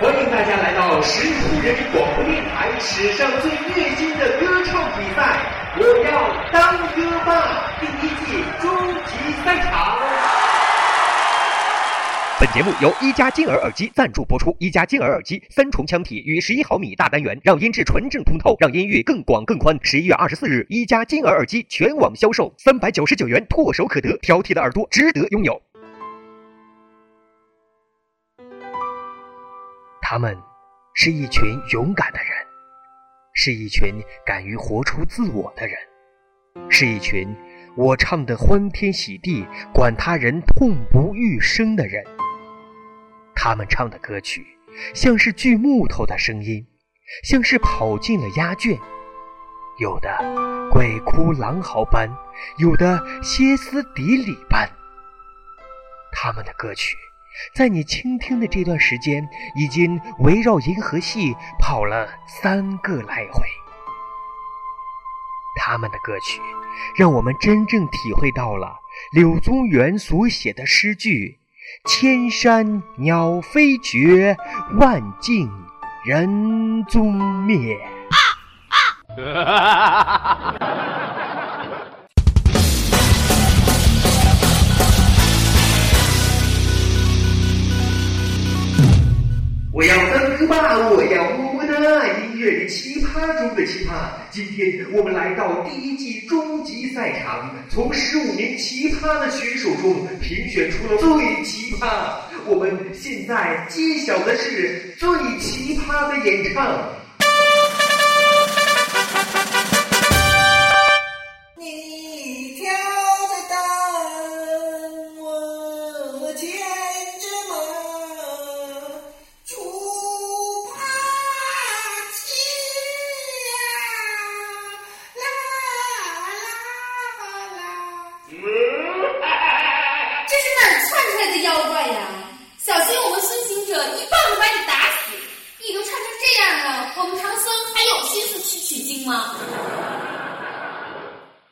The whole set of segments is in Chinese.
欢迎大家来到十里铺人民广播电台史上最虐心的歌唱比赛——我要当歌霸第一季终极赛场。本节目由一加金耳耳机赞助播出。一加金耳耳机三重腔体与十一毫米大单元，让音质纯正通透，让音域更广更宽。十一月二十四日，一加金耳耳机全网销售，三百九十九元唾手可得，挑剔的耳朵值得拥有。他们是一群勇敢的人，是一群敢于活出自我的人，是一群我唱的欢天喜地，管他人痛不欲生的人。他们唱的歌曲，像是锯木头的声音，像是跑进了鸭圈，有的鬼哭狼嚎般，有的歇斯底里般。他们的歌曲，在你倾听的这段时间，已经围绕银河系跑了三个来回。他们的歌曲，让我们真正体会到了柳宗元所写的诗句。千山鸟飞绝，万径人踪灭。当歌霸，我要么么哒！音乐奇葩中的奇葩，今天我们来到第一季终极赛场，从十五名奇葩的选手中评选出了最奇葩。我们现在揭晓的是最奇葩的演唱。这是哪儿窜出来的妖怪呀？小心我们孙行者一棒子把你打死！你都唱成这样了，我们唐僧还有心思去取经吗？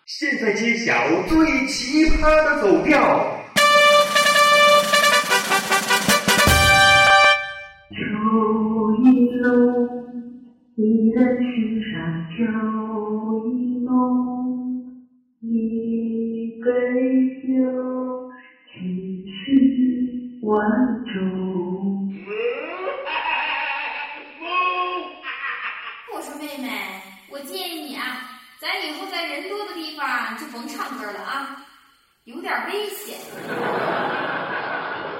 现在揭晓最奇葩的走调。秋意浓，一人心上秋关注。我说妹妹，我建议你啊，咱以后在人多的地方就甭唱歌了啊，有点危险。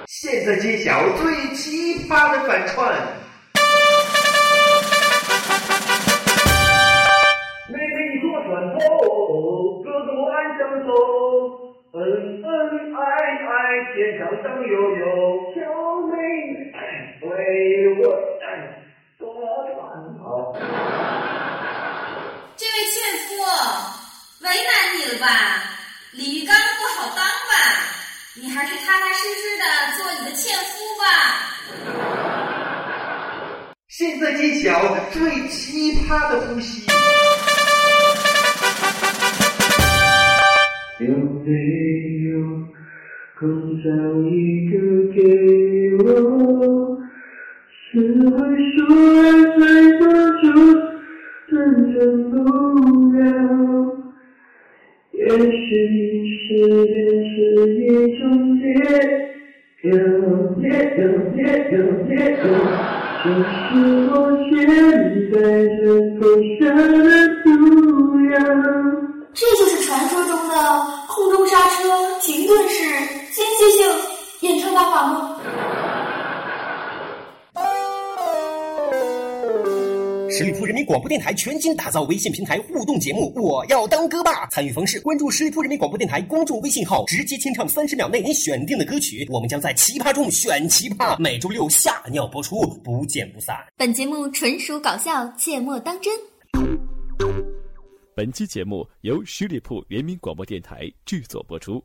现在揭晓最奇葩的反串。爱，天上荡悠悠，小妹妹为我坐船头。这位纤夫，为难你了吧？李玉刚不好当吧？你还是踏踏实实的做你的纤夫吧。现在揭晓最奇葩的呼吸。空上一个给我？是会说爱才做出真正不了。也许是人是一种别扭，别扭，别扭，别扭，就是我现在人头上的图样。这就是传说中的空中刹车、停顿式间歇性演唱大法吗？十里铺人民广播电台全新打造微信平台互动节目，我要当歌霸。参与方式：关注十里铺人民广播电台公众微信号，直接清唱三十秒内你选定的歌曲，我们将在奇葩中选奇葩。每周六下尿播出，不见不散。本节目纯属搞笑，切莫当真。本期节目由十里铺人民广播电台制作播出。